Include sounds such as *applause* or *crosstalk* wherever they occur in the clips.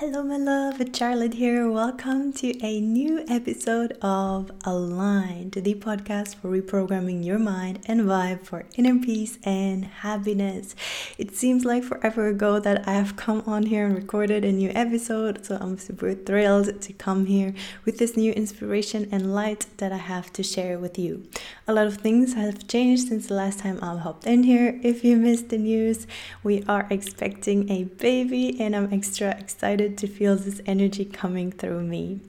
Hello, my love, Charlotte here. Welcome to a new episode of Aligned, the podcast for reprogramming your mind and vibe for inner peace and happiness. It seems like forever ago that I have come on here and recorded a new episode, so I'm super thrilled to come here with this new inspiration and light that I have to share with you. A lot of things have changed since the last time I hopped in here. If you missed the news, we are expecting a baby, and I'm extra excited to feel this energy coming through me.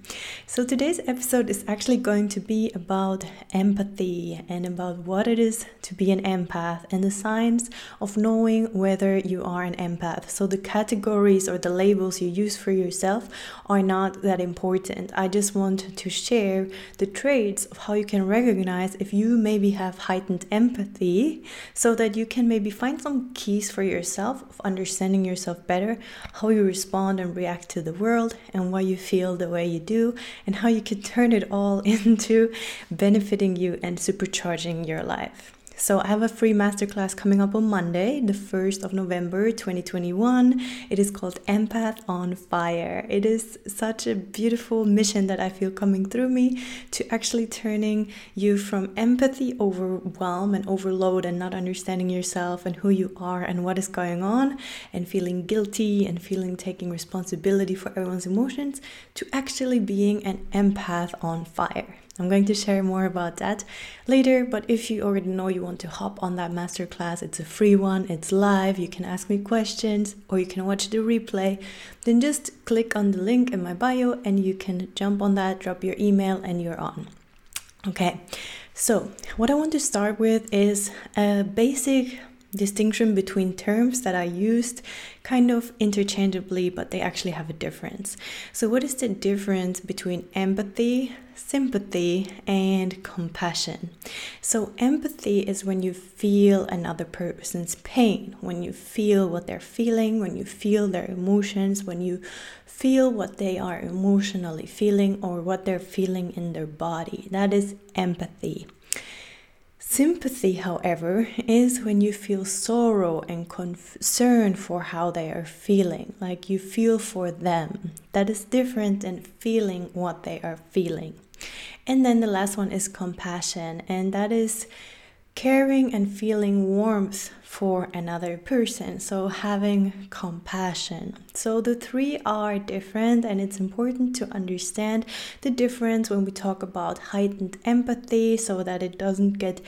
So, today's episode is actually going to be about empathy and about what it is to be an empath and the signs of knowing whether you are an empath. So, the categories or the labels you use for yourself are not that important. I just want to share the traits of how you can recognize if you maybe have heightened empathy so that you can maybe find some keys for yourself of understanding yourself better, how you respond and react react to the world and why you feel the way you do, and how you can turn it all *laughs* into benefiting you and supercharging your life. So I have a free masterclass coming up on Monday, the 1st of November 2021. It is called Empath on Fire. It is such a beautiful mission that I feel coming through me to actually turning you from empathy overwhelm and overload and not understanding yourself and who you are and what is going on and feeling guilty and feeling taking responsibility for everyone's emotions to actually being an empath on fire. I'm going to share more about that later, but if you already know you want to hop on that masterclass, it's a free one, it's live, you can ask me questions or you can watch the replay, then just click on the link in my bio and you can jump on that, drop your email, and you're on. Okay, so what I want to start with is a basic distinction between terms that are used kind of interchangeably, but they actually have a difference. So, what is the difference between empathy, sympathy, and compassion? So, empathy is when you feel another person's pain, when you feel what they're feeling, when you feel their emotions, when you feel what they are emotionally feeling or what they're feeling in their body. That is empathy. Sympathy, however, is when you feel sorrow and concern for how they are feeling, like you feel for them. That is different than feeling what they are feeling. And then the last one is compassion, and that is caring and feeling warmth for another person. So, having compassion. So, the three are different, and it's important to understand the difference when we talk about heightened empathy so that it doesn't get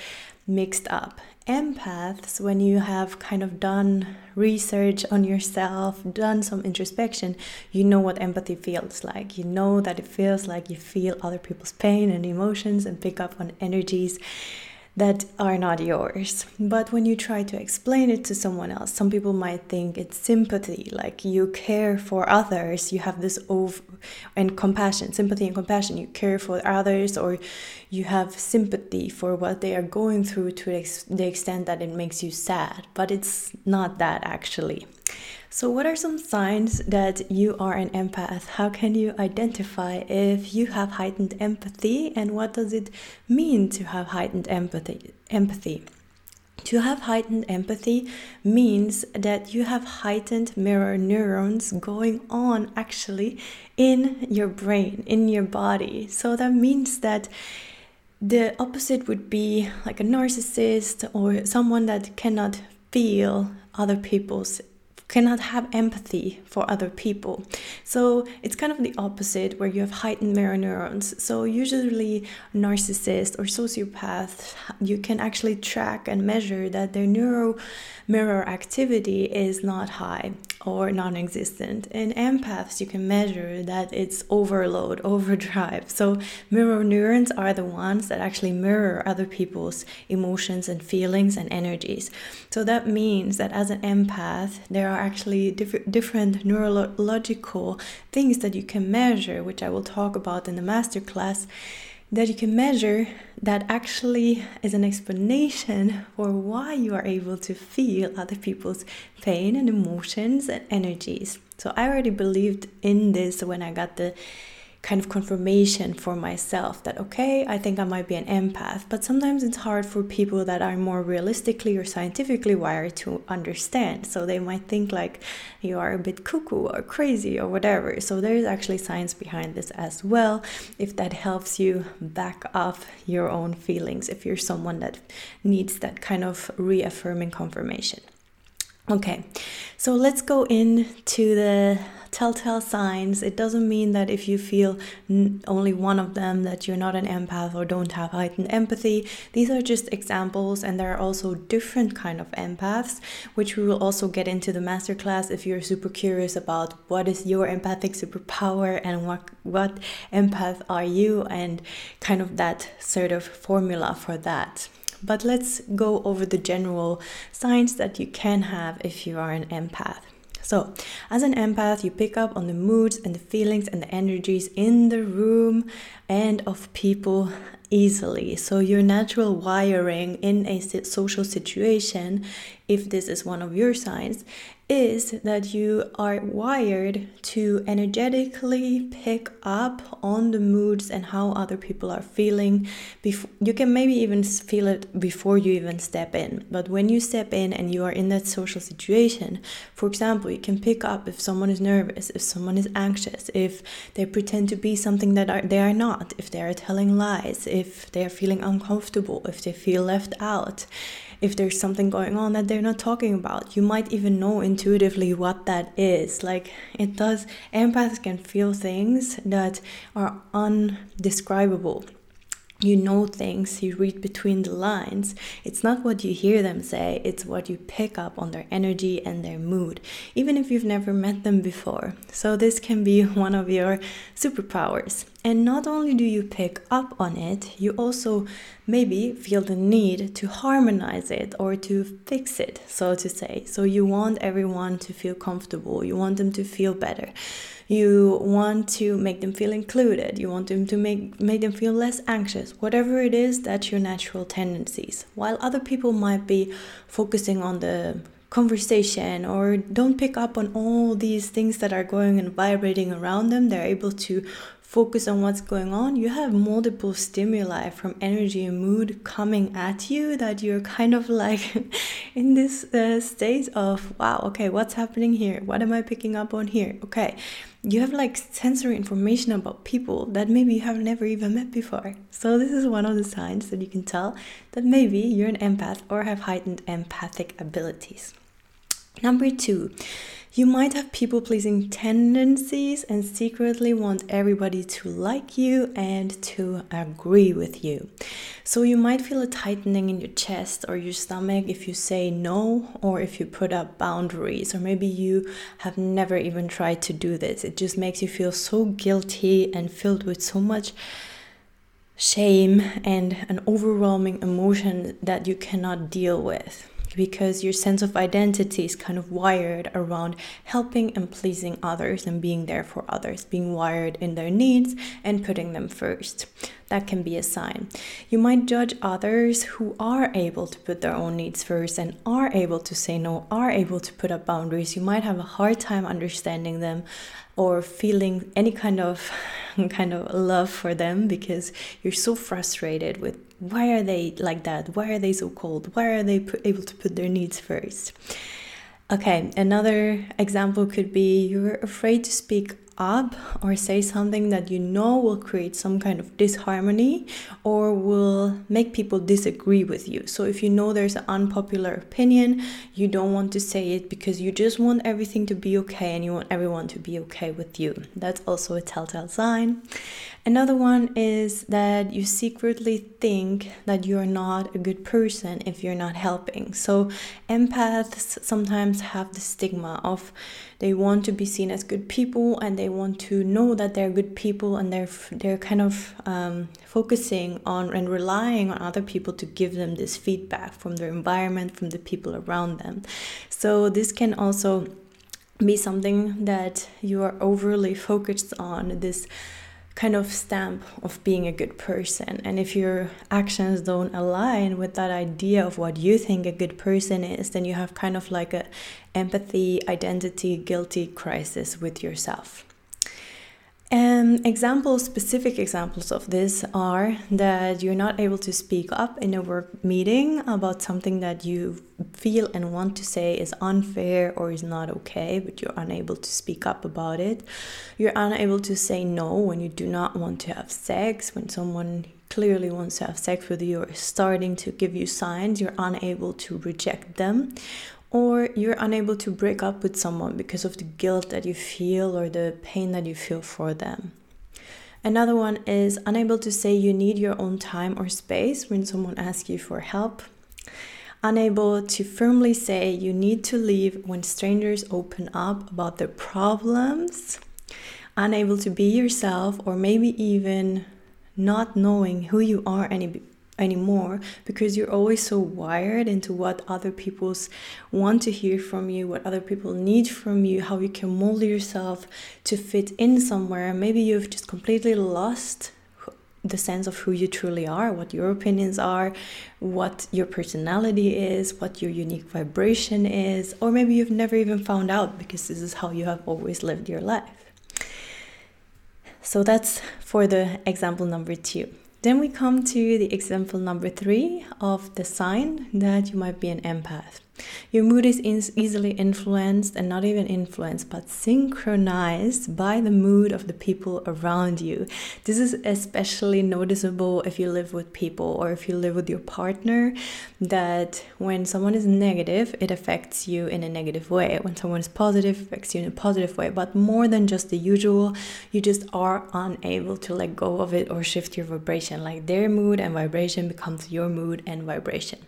mixed up. Empaths, when you have kind of done research on yourself, done some introspection, you know what empathy feels like. You know that it feels like you feel other people's pain and emotions and pick up on energies that are not yours. But when you try to explain it to someone else, some people might think it's sympathy, like you care for others, you have this over and compassion, sympathy and compassion, you care for others, or you have sympathy for what they are going through to the extent that it makes you sad. But it's not that actually. So, what are some signs that you are an empath? How can you identify if you have heightened empathy, and what does it mean to have heightened empathy? Empathy. To have heightened empathy means that you have heightened mirror neurons going on actually in your brain, in your body. So that means that the opposite would be like a narcissist or someone that cannot feel other people's cannot have empathy for other people. So it's kind of the opposite where you have heightened mirror neurons. So usually narcissists or sociopaths, you can actually track and measure that their neuro mirror activity is not high or non-existent. In empaths, you can measure that it's overload, *laughs* overdrive. So mirror neurons are the ones that actually mirror other people's emotions and feelings and energies. So that means that as an empath, there are actually diff- different neurological things that you can measure, which I will talk about in the masterclass that you can measure that actually is an explanation for why you are able to feel other people's pain and emotions and energies. So I already believed in this when I got the kind of confirmation for myself that okay i think i might be an empath but sometimes it's hard for people that are more realistically or scientifically wired to understand. So they might think like you are a bit cuckoo or crazy or whatever. So there's actually science behind this as well if that helps you back off your own feelings if you're someone that needs that kind of reaffirming confirmation okay so let's go into the telltale signs. It doesn't mean that if you feel n- only one of them that you're not an empath or don't have heightened empathy. These are just examples and there are also different kind of empaths, which we will also get into the masterclass if you're super curious about what is your empathic superpower and what what empath are you and kind of that sort of formula for that. But let's go over the general signs that you can have if you are an empath. So, as an empath, you pick up on the moods and the feelings and the energies in the room and of people easily. So, your natural wiring in a social situation, if this is one of your signs, is that you are wired to energetically pick up on the moods and how other people are feeling. Before, you can maybe even feel it before you even step in. But when you step in and you are in that social situation, for example, you can pick up if someone is nervous, if someone is anxious, if they pretend to be something that are, they are not, if they are telling lies, if they are feeling uncomfortable, if they feel left out if there's something going on that they're not talking about. You might even know intuitively what that is. Like it does, empaths can feel things that are undescribable you know things, you read between the lines. It's not what you hear them say, it's what you pick up on their energy and their mood, even if you've never met them before. So, this can be *laughs* one of your superpowers. And not only do you pick up on it, you also maybe feel the need to harmonize it or to fix it, so to say. So, you want everyone to feel comfortable, you want them to feel better you want to make them feel included. You want them to make make them feel less anxious. Whatever it is that's your natural tendencies. While other people might be focusing on the conversation or don't pick up on all these things that are going and vibrating around them they're able to focus on what's going on, you have multiple stimuli from energy and mood coming at you that you're kind of like *laughs* in this uh, state of, wow, okay, what's happening here? What am I picking up on here? Okay, you have like sensory information about people that maybe you have never even met before. So, this is one of the signs that you can tell that maybe you're an empath or have heightened empathic abilities. Number two, you might have people pleasing tendencies and secretly want everybody to like you and to agree with you. So you might feel a tightening in your chest or your stomach if you say no or if you put up boundaries, or maybe you have never even tried to do this. It just makes you feel so guilty and filled with so much shame and an overwhelming emotion that you cannot deal with because your sense of identity is kind of wired around helping and pleasing others and being there for others, being wired in their needs and putting them first. That can be a sign. You might judge others who are able to put their own needs first and are able to say no, are able to put up boundaries. You might have a hard time understanding them or feeling any kind of *laughs* kind of love for them because you're so frustrated with why are they like that? Why are they so cold? Why are they able to put their needs first? Okay, another example could be you're afraid to speak up or say something that you know will create some kind of disharmony or will make people disagree with you. So, if you know there's an unpopular opinion, you don't want to say it because you just want everything to be okay and you want everyone to be okay with you. That's also a telltale sign. Another one is that you secretly think that you're not a good person if you're not helping. So, empaths sometimes have the stigma of they want to be seen as good people and they want to know that they're good people and they're they're kind of um, focusing on and relying on other people to give them this feedback from their environment, from the people around them. So, this can also be something that you are overly focused on this kind of stamp of being a good person. And if your actions don't align with that idea of what you think a good person is, then you have kind of like a empathy, identity, guilty crisis with yourself. Um, examples, specific examples of this are that you're not able to speak up in a work meeting about something that you feel and want to say is unfair or is not okay, but you're unable to speak up about it. You're unable to say no when you do not want to have sex, when someone clearly wants to have sex with you or is starting to give you signs, you're unable to reject them or you're unable to break up with someone because of the guilt that you feel or the pain that you feel for them. Another one is unable to say you need your own time or space when someone asks you for help. Unable to firmly say you need to leave when strangers open up about their problems. Unable to be yourself, or maybe even not knowing who you are any anymore because you're always so wired into what other people's want to hear from you, what other people need from you, how you can mold yourself to fit in somewhere. Maybe you've just completely lost the sense of who you truly are, what your opinions are, what your personality is, what your unique vibration is, or maybe you've never even found out because this is how you have always lived your life. So that's for the example number two. Then we come to the example number three of the sign that you might be an empath. Your mood is easily influenced and not even influenced, but synchronized by the mood of the people around you. This is especially noticeable if you live with people or if you live with your partner. That when someone is negative, it affects you in a negative way. When someone is positive, it affects you in a positive way. But more than just the usual, you just are unable to let go of it or shift your vibration. Like their mood and vibration becomes your mood and vibration.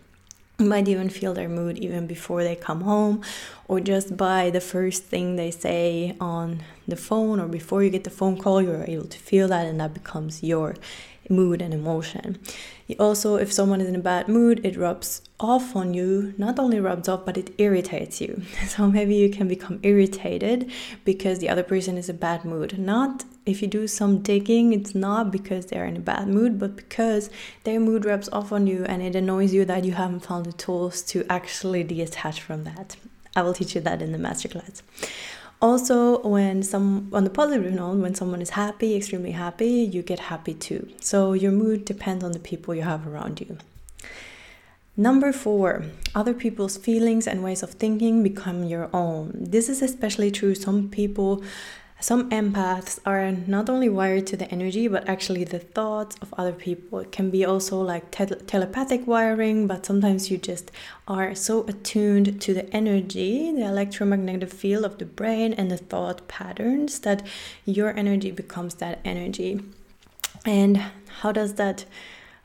Might even feel their mood even before they come home, or just by the first thing they say on the phone, or before you get the phone call, you're able to feel that, and that becomes your mood and emotion. Also, if someone is in a bad mood, it rubs off on you. Not only rubs off, but it irritates you. *laughs* So maybe you can become irritated because the other person is in a bad mood. Not if you do some digging, it's not because they're in a bad mood, but because their mood rubs off on you and it annoys you that you haven't found the tools to actually detach from that. I will teach you that in the masterclass also when some on the positive note when someone is happy extremely happy you get happy too so your mood depends on the people you have around you Number four, other people's feelings and ways of thinking become your own. This is especially true. Some people some empaths are not only wired to the energy, but actually the thoughts of other people. It can be also like te- telepathic wiring, but sometimes you just are so attuned to the energy, the electromagnetic field of the brain, and the thought patterns that your energy becomes that energy. And how does that?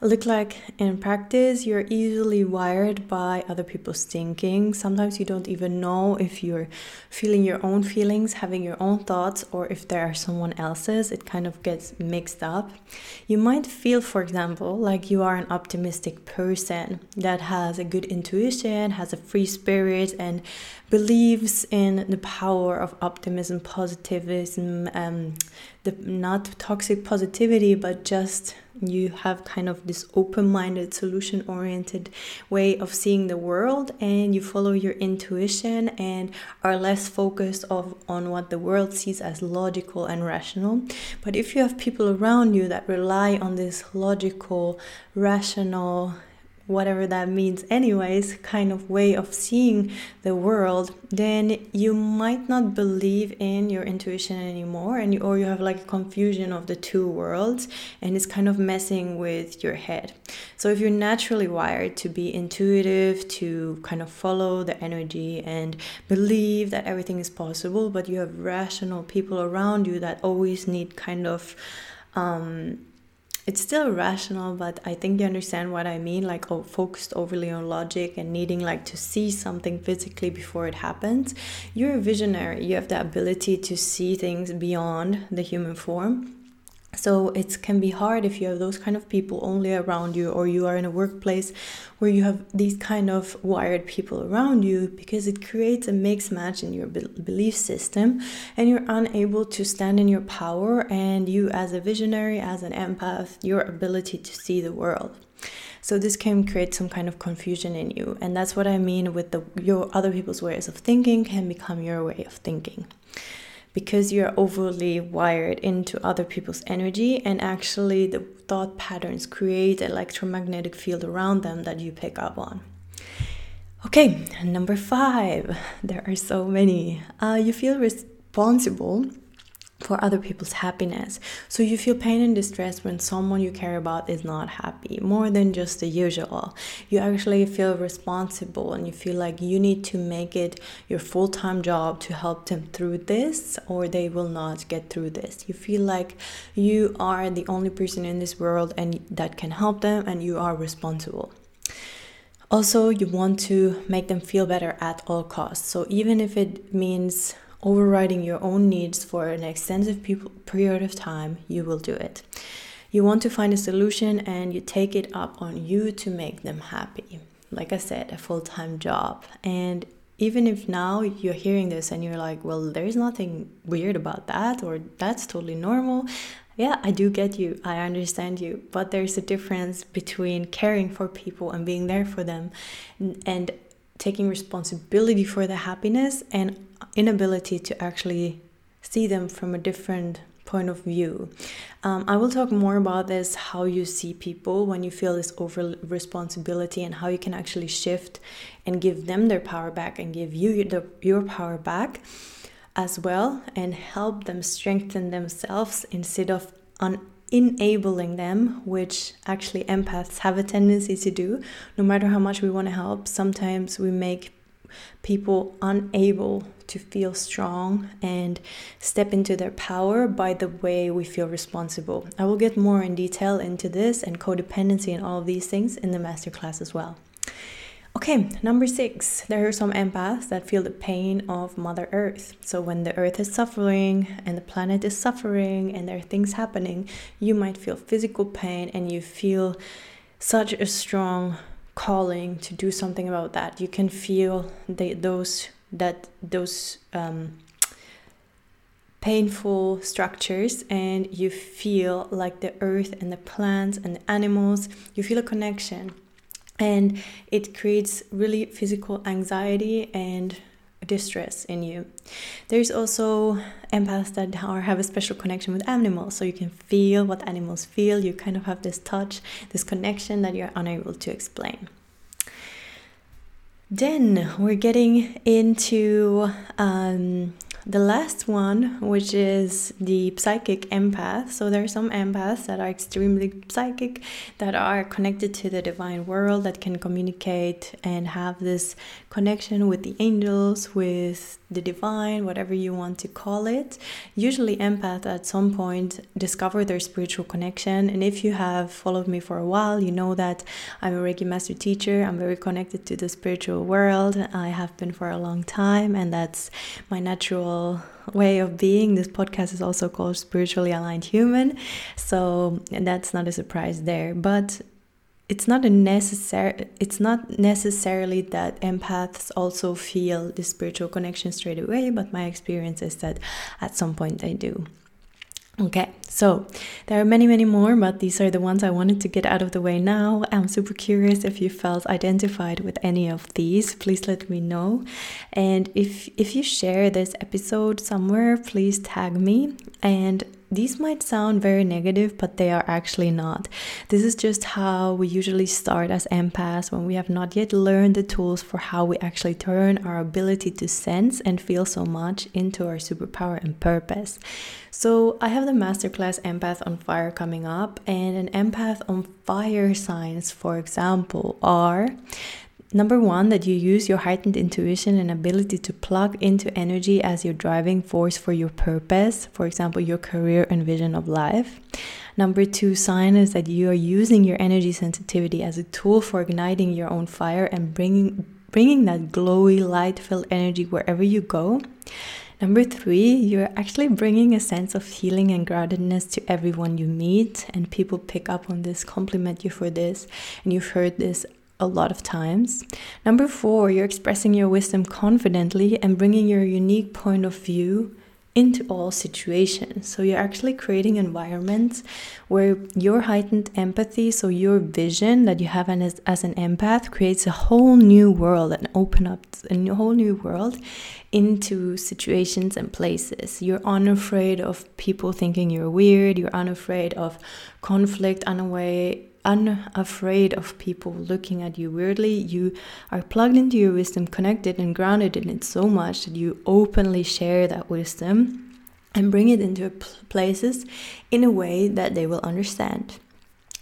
Look like in practice you're easily wired by other people's thinking. Sometimes you don't even know if you're feeling your own feelings having your own thoughts or if there are someone else's. It kind of gets mixed up. You might feel for example like you are an optimistic person that has a good intuition has a free spirit and believes in the power of optimism positivism um, the not toxic positivity but just you have kind of this open-minded solution oriented way of seeing the world and you follow your intuition and are less focused of, on what the world sees as logical and rational. But if you have people around you that rely on this logical rational whatever that means anyways kind of way of seeing the world then you might not believe in your intuition anymore and you, or you have like a confusion of the two worlds and it's kind of messing with your head. So if you're naturally wired to be intuitive to kind of follow the energy and believe that everything is possible but you have rational people around you that always need kind of um, it's still rational but i think you understand what i mean like oh, focused overly on logic and needing like to see something physically before it happens. You're a visionary. You have the ability to see things beyond the human form so it can be hard if you have those kind of people only around you or you are in a workplace where you have these kind of wired people around you because it creates a mix match in your belief system and you're unable to stand in your power and you as a visionary as an empath your ability to see the world. So this can create some kind of confusion in you and that's what i mean with the your other people's ways of thinking can become your way of thinking because you're overly wired into other people's energy and actually the thought patterns create electromagnetic field around them that you pick up on. Okay number five. *laughs* There are so many. Uh, you feel responsible for other people's happiness. So you feel pain and distress when someone you care about is not happy, more than just the usual. You actually feel responsible and you feel like you need to make it your full time job to help them through this, or they will not get through this. You feel like you are the only person in this world and that can help them, and you are responsible. Also, you want to make them feel better at all costs. So even if it means overriding your own needs for an extensive period of time, you will do it. You want to find a solution and you take it up on you to make them happy. Like I said, a full time job. And even if now you're hearing this and you're like, well, there's nothing weird about that, or that's totally normal. Yeah, I do get you. I understand you. But there's a difference between caring for people and being there for them and taking responsibility for their happiness and inability to actually see them from a different point of view. Um, I will talk more about this how you see people when you feel this over responsibility and how you can actually shift and give them their power back and give you the, your power back as well and help them strengthen themselves instead of un- enabling them, which actually empaths have a tendency to do. No matter how much we want to help, sometimes we make people unable to feel strong and step into their power by the way we feel responsible. I will get more in detail into this and codependency and all of these things in the masterclass as well. Okay, number six, there are some empaths that feel the pain of Mother Earth. So, when the Earth is suffering and the planet is suffering and there are things happening, you might feel physical pain and you feel such a strong calling to do something about that. You can feel the, those that those um, painful structures and you feel like the earth and the plants and the animals you feel a connection and it creates really physical anxiety and distress in you. There's also empaths that are, have a special connection with animals, so you can feel what animals feel. You kind of have this touch, this connection that you're unable to explain. Then we're getting into um, the last one, which is the psychic empath. So there are some empaths that are extremely psychic, that are connected to the divine world, that can communicate and have this connection with the angels, with the divine, whatever you want to call it. Usually, empaths at some point discover their spiritual connection. And if you have followed me for a while, you know that I'm a Reiki master teacher. I'm very connected to the spiritual world. I have been for a long time, and that's my natural way of being. This podcast is also called Spiritually Aligned Human. So that's not a surprise there. But it's not a necessary it's not necessarily that empaths also feel the spiritual connection straight away, but my experience is that at some point they do. Okay, so there are many, many more, but these are the ones I wanted to get out of the way now. I'm super curious if you felt identified with any of these. Please let me know. And if if you share this episode somewhere, please tag me and these might sound very negative, but they are actually not. This is just how we usually start as empaths when we have not yet learned the tools for how we actually turn our ability to sense and feel so much into our superpower and purpose. So, I have the masterclass Empath on Fire coming up, and an empath on fire signs, for example, are Number one, that you use your heightened intuition and ability to plug into energy as your driving force for your purpose, for example, your career and vision of life. Number two sign is that you are using your energy sensitivity as a tool for igniting your own fire and bringing, bringing that glowy, light filled energy wherever you go. Number three, you're actually bringing a sense of healing and groundedness to everyone you meet, and people pick up on this, compliment you for this, and you've heard this a lot of times. Number four, you're expressing your wisdom confidently and bringing your unique point of view into all situations. So you're actually creating environments where your heightened empathy, so your vision that you have as, as an empath, creates a whole new world and open up a whole new world into situations and places. You're unafraid of people thinking you're weird. You're unafraid of conflict, unaware unafraid of people looking at you weirdly. You are plugged into your wisdom, connected and grounded in it so much that you openly share that wisdom and bring it into places in a way that they will understand.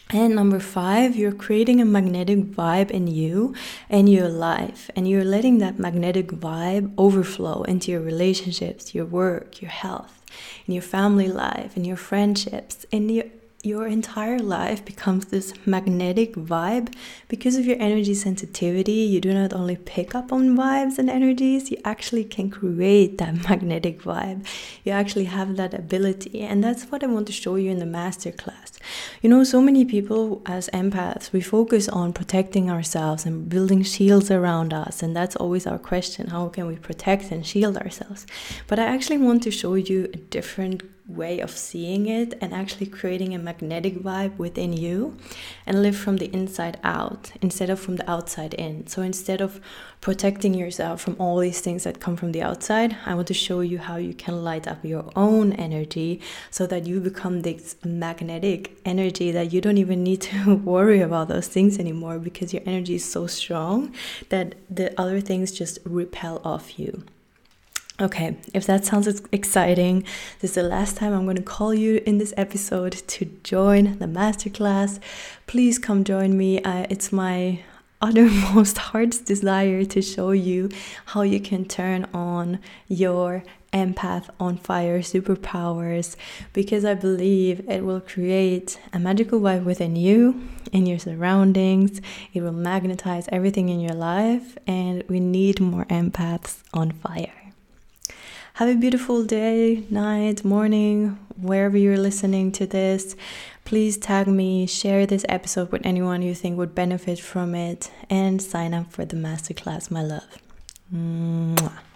And number five, you're creating a magnetic vibe in you and your life, and you're letting that magnetic vibe overflow into your relationships, your work, your health, in your family life, in your friendships, in your your entire life becomes this magnetic vibe. Because of your energy sensitivity you do not only pick up on vibes and energies you actually can create that *laughs* magnetic vibe. You actually have that ability and that's what i want to show you in the masterclass. You know so many people as empaths we focus on protecting ourselves and building shields around us and that's always our question how can we protect and shield ourselves? But i actually want to show you a different way of seeing it and actually creating a magnetic vibe within you and live from the inside out instead of from the outside in. So instead of protecting yourself from all these things that come from the outside, I want to show you how you can light up your own energy so that you become this magnetic energy that you don't even need to *laughs* worry about those things anymore because your energy is so strong that the other things just repel off you. Okay, if that sounds exciting, this is the last time I'm going to call you in this episode to join the masterclass. Please come join me. Uh, it's my uttermost *laughs* heart's desire to show you how you can turn on your empath on fire superpowers because I believe it will create a magical vibe within you, in your surroundings. It will magnetize everything in your life, and we need more empaths on fire. Have a beautiful day, night, morning, wherever you're listening to this. Please tag me, share this episode with anyone you think would benefit from it, and sign up for the masterclass, my love. Mwah.